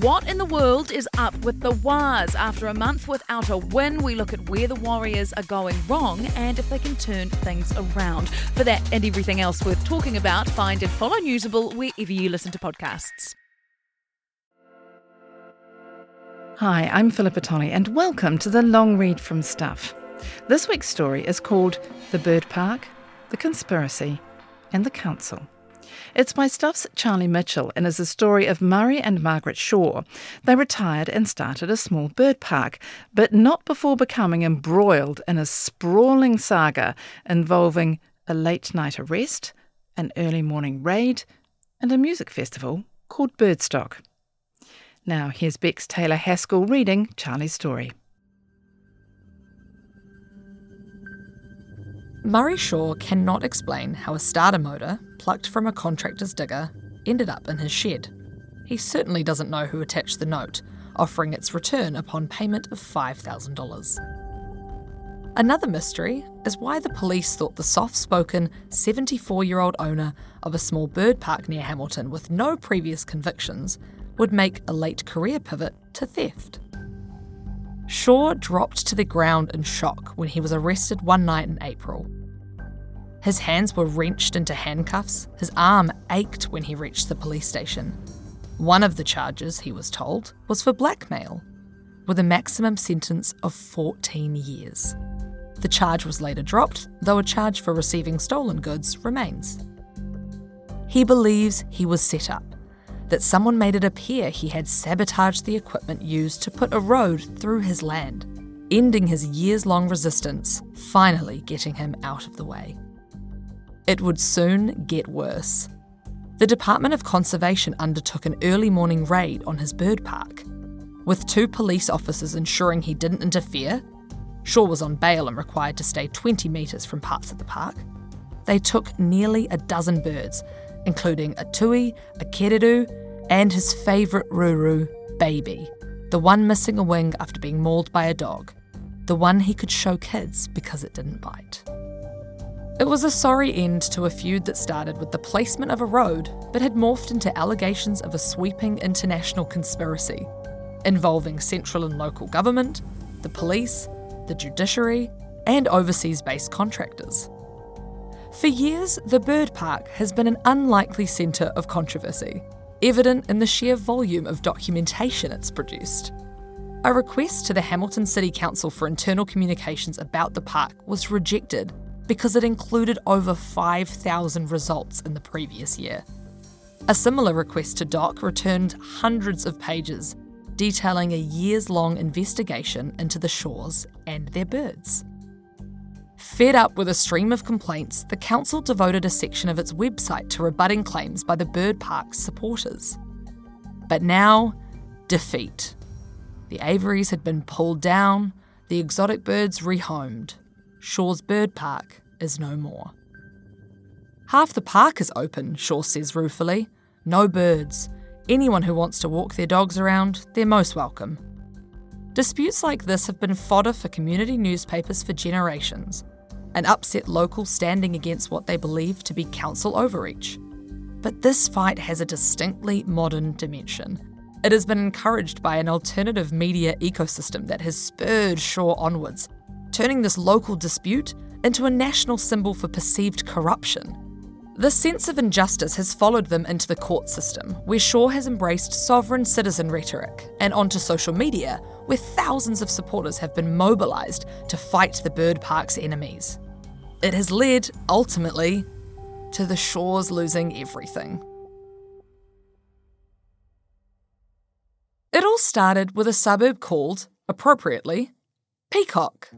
What in the world is up with the Wars? After a month without a win, we look at where the Warriors are going wrong and if they can turn things around. For that and everything else worth talking about, find and follow Newsable wherever you listen to podcasts. Hi, I'm Philippa Tolley, and welcome to the long read from Stuff. This week's story is called The Bird Park, The Conspiracy, and The Council. It's by Stuff's Charlie Mitchell and is a story of Murray and Margaret Shaw. They retired and started a small bird park, but not before becoming embroiled in a sprawling saga involving a late night arrest, an early morning raid, and a music festival called Birdstock. Now, here's Bex Taylor Haskell reading Charlie's story. Murray Shaw cannot explain how a starter motor, plucked from a contractor's digger, ended up in his shed. He certainly doesn't know who attached the note, offering its return upon payment of $5,000. Another mystery is why the police thought the soft spoken 74 year old owner of a small bird park near Hamilton with no previous convictions would make a late career pivot to theft. Shaw dropped to the ground in shock when he was arrested one night in April. His hands were wrenched into handcuffs, his arm ached when he reached the police station. One of the charges, he was told, was for blackmail, with a maximum sentence of 14 years. The charge was later dropped, though a charge for receiving stolen goods remains. He believes he was set up that someone made it appear he had sabotaged the equipment used to put a road through his land, ending his years long resistance, finally getting him out of the way. It would soon get worse. The Department of Conservation undertook an early morning raid on his bird park. With two police officers ensuring he didn't interfere, Shaw was on bail and required to stay 20 metres from parts of the park. They took nearly a dozen birds including a tui, a kereru, and his favourite ruru, Baby, the one missing a wing after being mauled by a dog, the one he could show kids because it didn't bite. It was a sorry end to a feud that started with the placement of a road but had morphed into allegations of a sweeping international conspiracy involving central and local government, the police, the judiciary, and overseas based contractors. For years, the bird park has been an unlikely centre of controversy, evident in the sheer volume of documentation it's produced. A request to the Hamilton City Council for internal communications about the park was rejected because it included over 5,000 results in the previous year. A similar request to DOC returned hundreds of pages detailing a years long investigation into the Shaws and their birds. Fed up with a stream of complaints, the council devoted a section of its website to rebutting claims by the bird park's supporters. But now, defeat. The aviaries had been pulled down, the exotic birds rehomed. Shaw's Bird Park is no more. Half the park is open, Shaw says ruefully. No birds. Anyone who wants to walk their dogs around, they're most welcome. Disputes like this have been fodder for community newspapers for generations and upset locals standing against what they believe to be council overreach. But this fight has a distinctly modern dimension. It has been encouraged by an alternative media ecosystem that has spurred Shaw onwards, turning this local dispute into a national symbol for perceived corruption. This sense of injustice has followed them into the court system, where Shaw has embraced sovereign citizen rhetoric, and onto social media, where thousands of supporters have been mobilised to fight the bird park's enemies. It has led, ultimately, to the Shaws losing everything. It all started with a suburb called, appropriately, Peacocke.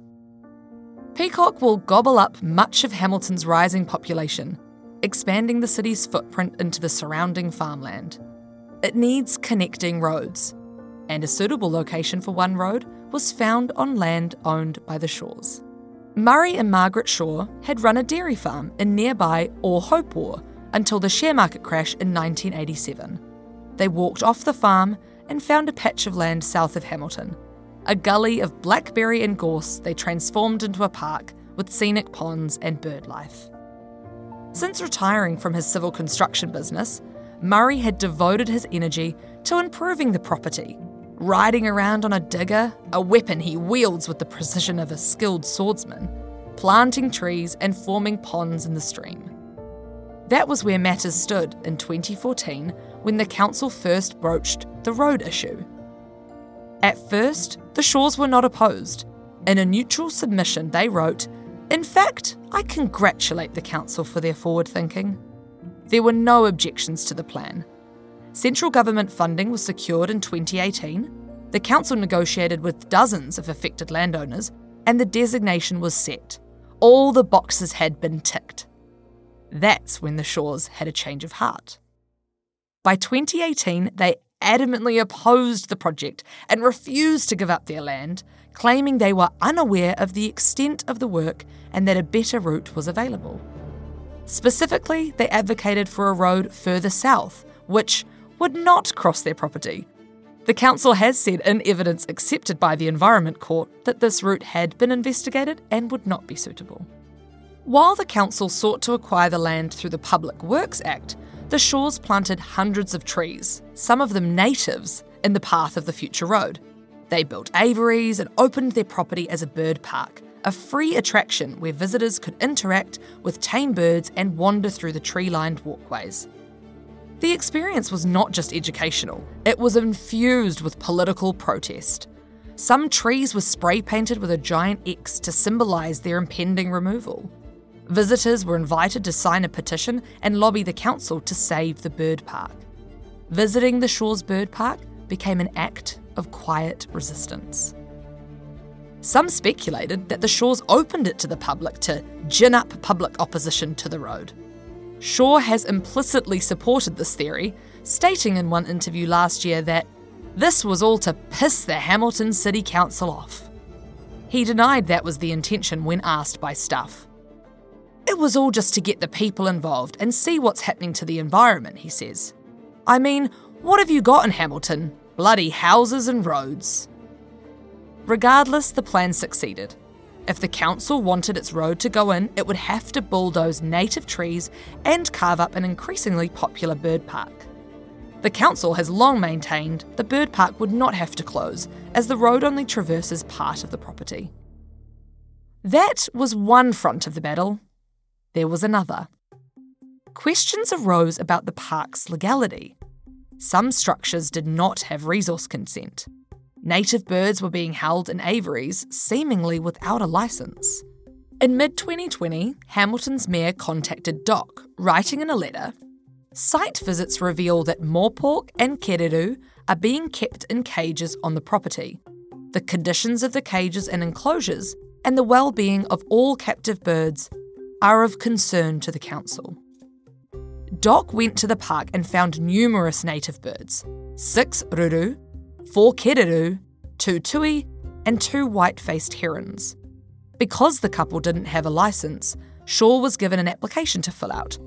Peacocke will gobble up much of Hamilton's rising population, expanding the city's footprint into the surrounding farmland. It needs connecting roads, and a suitable location for one road was found on land owned by the Shaws. Murray and Margaret Shaw had run a dairy farm in nearby Or until the share market crash in 1987. They walked off the farm and found a patch of land south of Hamilton. A gully of blackberry and gorse they transformed into a park with scenic ponds and bird life. Since retiring from his civil construction business, Murray had devoted his energy to improving the property, riding around on a digger, a weapon he wields with the precision of a skilled swordsman, planting trees and forming ponds in the stream. That was where matters stood in 2014 when the council first broached the road issue. At first, the Shaws were not opposed. In a neutral submission, they wrote, In fact, I congratulate the council for their forward thinking. There were no objections to the plan. Central government funding was secured in 2018. The council negotiated with dozens of affected landowners, and the designation was set. All the boxes had been ticked. That's when the Shaws had a change of heart. By 2018, they adamantly opposed the project and refused to give up their land, claiming they were unaware of the extent of the work and that a better route was available. Specifically, they advocated for a road further south, which would not cross their property. The council has said in evidence accepted by the Environment Court that this route had been investigated and would not be suitable. While the council sought to acquire the land through the Public Works Act, the Shaws planted hundreds of trees, some of them natives, in the path of the future road. They built aviaries and opened their property as a bird park, a free attraction where visitors could interact with tame birds and wander through the tree lined walkways. The experience was not just educational, it was infused with political protest. Some trees were spray painted with a giant X to symbolise their impending removal. Visitors were invited to sign a petition and lobby the council to save the bird park. Visiting the Shaws Bird Park became an act of quiet resistance. Some speculated that the Shaws opened it to the public to gin up public opposition to the road. Shaw has implicitly supported this theory, stating in one interview last year that this was all to piss the Hamilton City Council off. He denied that was the intention when asked by Stuff. It was all just to get the people involved and see what's happening to the environment, he says. I mean, what have you got in Hamilton? Bloody houses and roads. Regardless, the plan succeeded. If the council wanted its road to go in, it would have to bulldoze native trees and carve up an increasingly popular bird park. The council has long maintained the bird park would not have to close, as the road only traverses part of the property. That was one front of the battle. There was another. Questions arose about the park's legality. Some structures did not have resource consent. Native birds were being held in aviaries, seemingly without a license. In mid 2020, Hamilton's mayor contacted DOC, writing in a letter Site visits reveal that morepork and kereru are being kept in cages on the property. The conditions of the cages and enclosures and the well being of all captive birds are of concern to the council. Doc went to the park and found numerous native birds six ruru, four kereru, two tui, and two white faced herons. Because the couple didn't have a license, Shaw was given an application to fill out,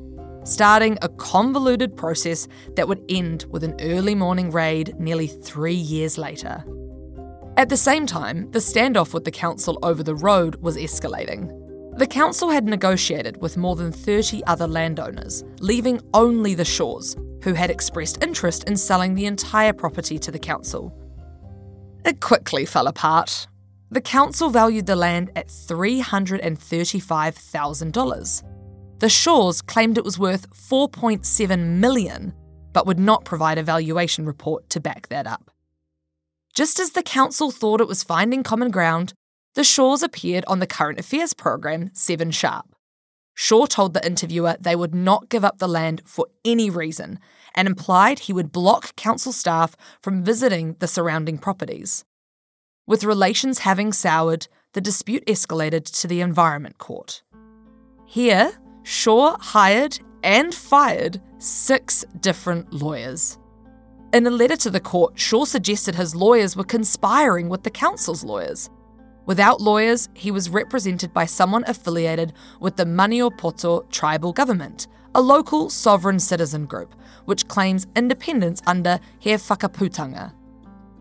starting a convoluted process that would end with an early morning raid nearly three years later. At the same time, the standoff with the council over the road was escalating. The council had negotiated with more than 30 other landowners, leaving only the Shaws, who had expressed interest in selling the entire property to the council. It quickly fell apart. The council valued the land at $335,000. The Shaws claimed it was worth 4.7 million, but would not provide a valuation report to back that up. Just as the council thought it was finding common ground, the Shaws appeared on the current affairs program 7 Sharp. Shaw told the interviewer they would not give up the land for any reason and implied he would block council staff from visiting the surrounding properties. With relations having soured, the dispute escalated to the Environment Court. Here, Shaw hired and fired six different lawyers. In a letter to the court, Shaw suggested his lawyers were conspiring with the council's lawyers. Without lawyers, he was represented by someone affiliated with the Maniapoto tribal government, a local sovereign citizen group which claims independence under He Whakaputanga.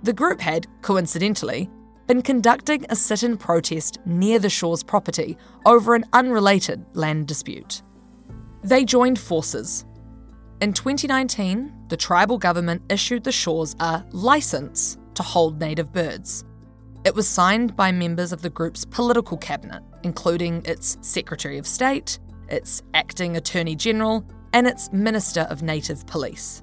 The group had, coincidentally, been conducting a sit in protest near the Shaw's property over an unrelated land dispute. They joined forces. In 2019, the tribal government issued the Shaws a uh, license to hold native birds. It was signed by members of the group's political cabinet, including its Secretary of State, its acting Attorney General, and its Minister of Native Police.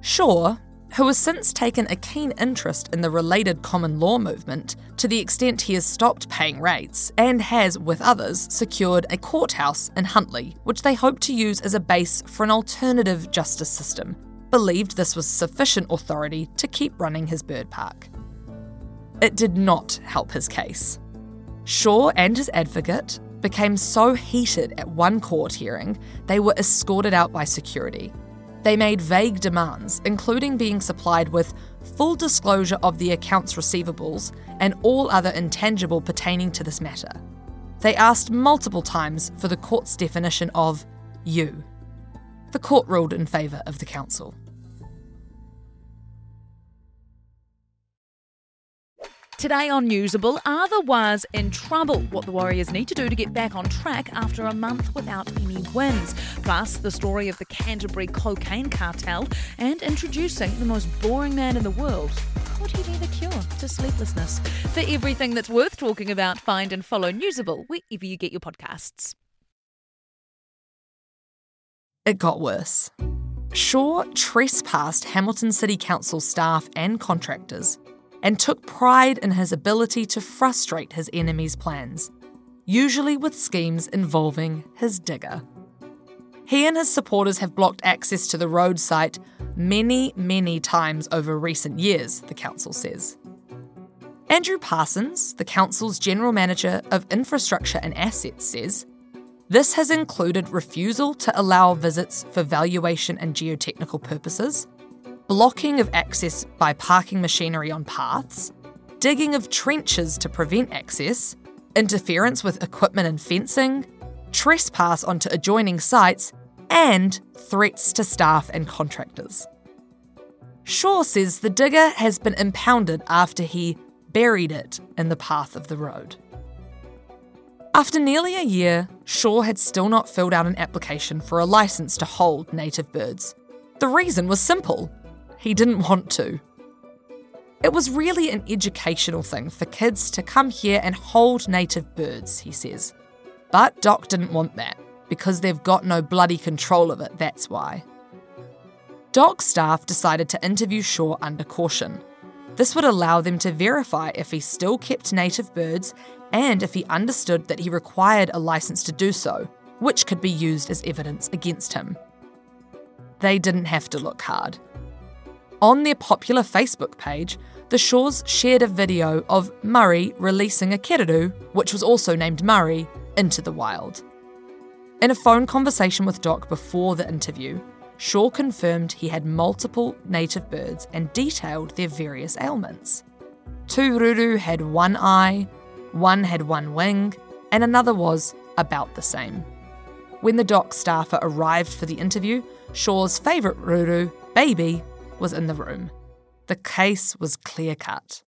Shaw, who has since taken a keen interest in the related common law movement to the extent he has stopped paying rates and has, with others, secured a courthouse in Huntly, which they hope to use as a base for an alternative justice system, believed this was sufficient authority to keep running his bird park. It did not help his case. Shaw and his advocate became so heated at one court hearing, they were escorted out by security. They made vague demands, including being supplied with full disclosure of the account's receivables and all other intangible pertaining to this matter. They asked multiple times for the court's definition of you. The court ruled in favour of the council. Today on Newsable, are the Waz in trouble? What the Warriors need to do to get back on track after a month without any wins. Plus, the story of the Canterbury cocaine cartel and introducing the most boring man in the world. Could he be the cure to sleeplessness? For everything that's worth talking about, find and follow Newsable wherever you get your podcasts. It got worse. Shaw trespassed Hamilton City Council staff and contractors and took pride in his ability to frustrate his enemies' plans, usually with schemes involving his digger. He and his supporters have blocked access to the road site many, many times over recent years, the council says. Andrew Parsons, the council's general manager of infrastructure and assets, says this has included refusal to allow visits for valuation and geotechnical purposes, blocking of access by parking machinery on paths, digging of trenches to prevent access, interference with equipment and fencing, trespass onto adjoining sites, and threats to staff and contractors. Shaw says the digger has been impounded after he buried it in the path of the road. After nearly a year, Shaw had still not filled out an application for a license to hold native birds. The reason was simple he didn't want to. It was really an educational thing for kids to come here and hold native birds, he says. But Doc didn't want that, because they've got no bloody control of it, that's why. Doc's staff decided to interview Shaw under caution. This would allow them to verify if he still kept native birds and if he understood that he required a license to do so, which could be used as evidence against him. They didn't have to look hard. On their popular Facebook page, the Shaws shared a video of Murray releasing a kereru, which was also named Murray, into the wild. In a phone conversation with Doc before the interview, Shaw confirmed he had multiple native birds and detailed their various ailments. Two ruru had one eye, one had one wing, and another was about the same. When the doc staffer arrived for the interview, Shaw's favourite ruru, Baby, was in the room. The case was clear cut.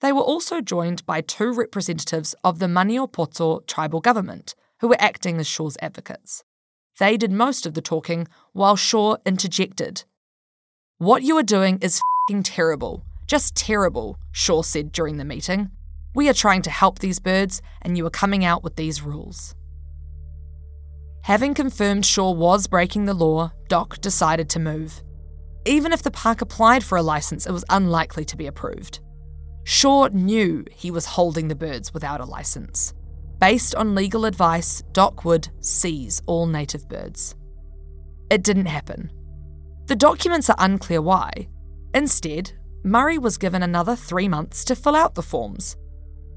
They were also joined by two representatives of the Maniapoto tribal government, who were acting as Shaw's advocates. They did most of the talking, while Shaw interjected. What you are doing is fing terrible. Just terrible, Shaw said during the meeting. We are trying to help these birds, and you are coming out with these rules. Having confirmed Shaw was breaking the law, Doc decided to move. Even if the park applied for a license, it was unlikely to be approved. Shaw knew he was holding the birds without a license. Based on legal advice, Doc would seize all native birds. It didn't happen. The documents are unclear why. Instead, Murray was given another three months to fill out the forms.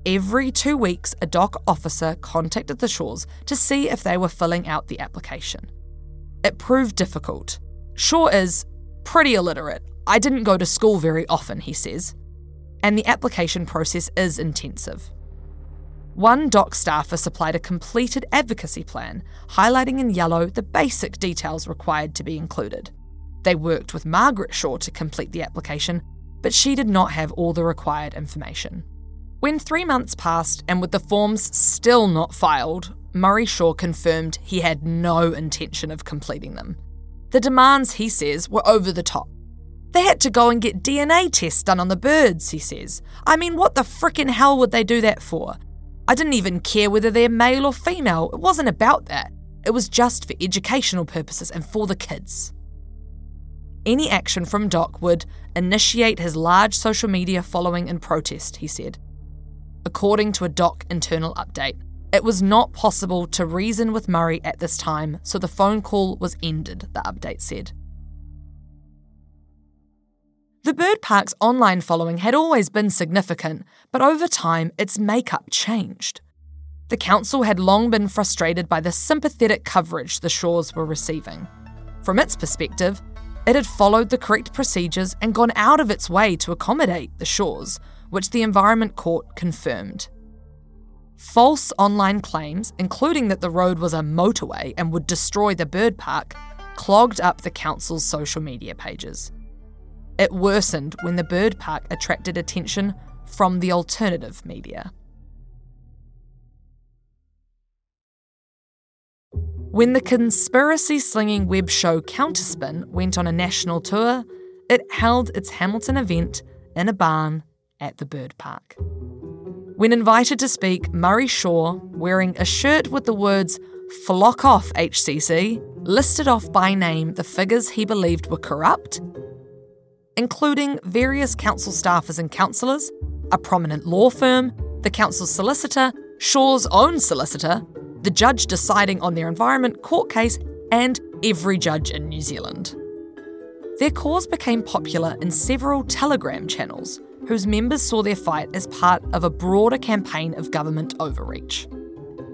Every two weeks, a doc officer contacted the Shaws to see if they were filling out the application. It proved difficult. Shaw is, pretty illiterate. I didn't go to school very often, he says. And the application process is intensive. One doc staffer supplied a completed advocacy plan, highlighting in yellow the basic details required to be included. They worked with Margaret Shaw to complete the application, but she did not have all the required information. When three months passed and with the forms still not filed, Murray Shaw confirmed he had no intention of completing them. The demands, he says, were over the top. They had to go and get DNA tests done on the birds, he says. I mean, what the frickin' hell would they do that for? I didn't even care whether they're male or female. It wasn't about that. It was just for educational purposes and for the kids. Any action from Doc would initiate his large social media following in protest, he said. According to a Doc internal update, it was not possible to reason with Murray at this time, so the phone call was ended, the update said. The bird park's online following had always been significant, but over time its makeup changed. The council had long been frustrated by the sympathetic coverage the Shaws were receiving. From its perspective, it had followed the correct procedures and gone out of its way to accommodate the Shaws, which the Environment Court confirmed. False online claims, including that the road was a motorway and would destroy the bird park, clogged up the council's social media pages. It worsened when the bird park attracted attention from the alternative media. When the conspiracy slinging web show Counterspin went on a national tour, it held its Hamilton event in a barn at the bird park. When invited to speak, Murray Shaw, wearing a shirt with the words Flock Off HCC, listed off by name the figures he believed were corrupt, including various council staffers and councillors, a prominent law firm, the council's solicitor, Shaw's own solicitor, the judge deciding on their environment court case, and every judge in New Zealand. Their cause became popular in several Telegram channels, whose members saw their fight as part of a broader campaign of government overreach.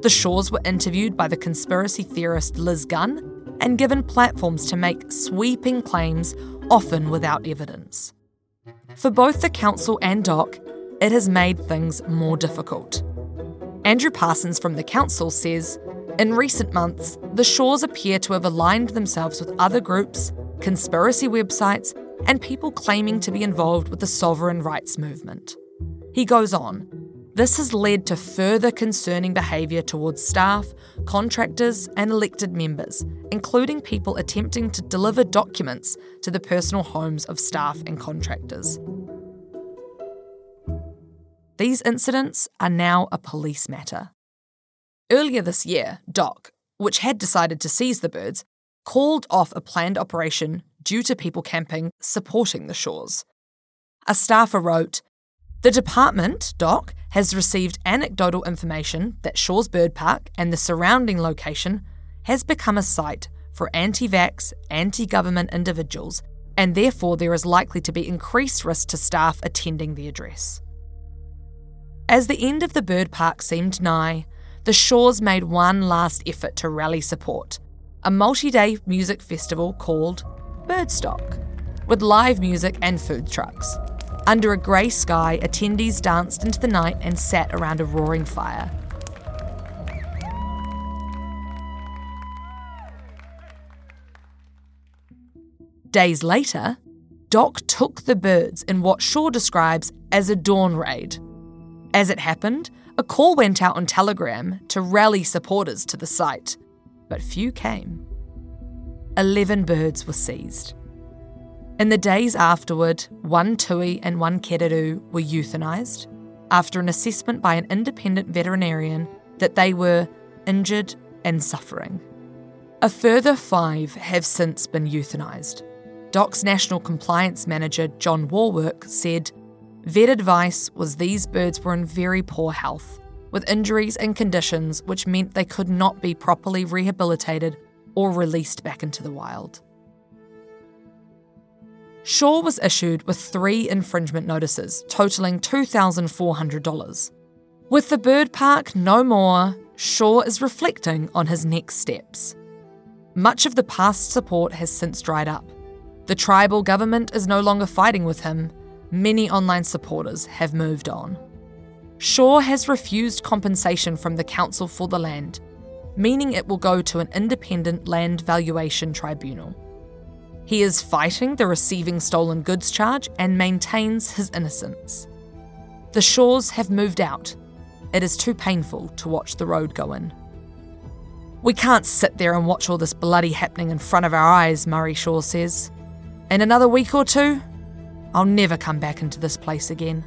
The Shaws were interviewed by the conspiracy theorist Liz Gunn and given platforms to make sweeping claims, often without evidence. For both the council and Doc, it has made things more difficult. Andrew Parsons from the council says In recent months, the Shaws appear to have aligned themselves with other groups, conspiracy websites, and people claiming to be involved with the sovereign rights movement. He goes on this has led to further concerning behaviour towards staff, contractors, and elected members, including people attempting to deliver documents to the personal homes of staff and contractors. These incidents are now a police matter. Earlier this year, DOC, which had decided to seize the birds, called off a planned operation due to people camping supporting the Shaws. A staffer wrote, The department, DOC, has received anecdotal information that Shaw's Bird Park and the surrounding location has become a site for anti vax, anti government individuals, and therefore there is likely to be increased risk to staff attending the address. As the end of the bird park seemed nigh, the Shaws made one last effort to rally support a multi day music festival called Birdstock, with live music and food trucks. Under a grey sky, attendees danced into the night and sat around a roaring fire. Days later, Doc took the birds in what Shaw describes as a dawn raid. As it happened, a call went out on Telegram to rally supporters to the site, but few came. 11 birds were seized. In the days afterward, one tui and one kereru were euthanised after an assessment by an independent veterinarian that they were injured and suffering. A further five have since been euthanised. DOC's National Compliance Manager, John Wallwork, said vet advice was these birds were in very poor health, with injuries and conditions which meant they could not be properly rehabilitated or released back into the wild. Shaw was issued with three infringement notices, totaling $2,400. With the bird park no more, Shaw is reflecting on his next steps. Much of the past support has since dried up. The tribal government is no longer fighting with him. Many online supporters have moved on. Shaw has refused compensation from the council for the land meaning it will go to an independent land valuation tribunal. He is fighting the receiving stolen goods charge and maintains his innocence. The Shaws have moved out. It is too painful to watch the road go in. We can't sit there and watch all this bloody happening in front of our eyes, Murray Shaw says. In another week or two, I'll never come back into this place again.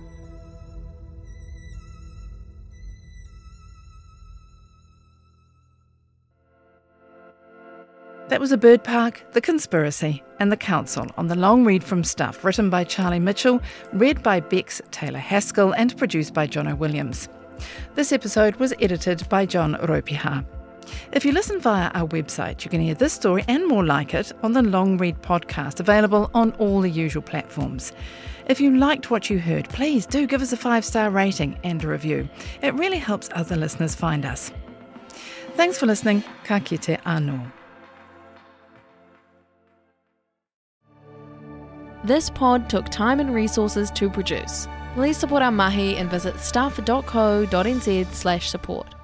That was a bird park, the conspiracy, and the council on the long read from Stuff, written by Charlie Mitchell, read by Bex Taylor Haskell, and produced by John Williams. This episode was edited by John Ropiha. If you listen via our website, you can hear this story and more like it on the Long Read podcast, available on all the usual platforms. If you liked what you heard, please do give us a five star rating and a review. It really helps other listeners find us. Thanks for listening. Ka kite anō. This pod took time and resources to produce. Please support our mahi and visit stuff.co.nz slash support.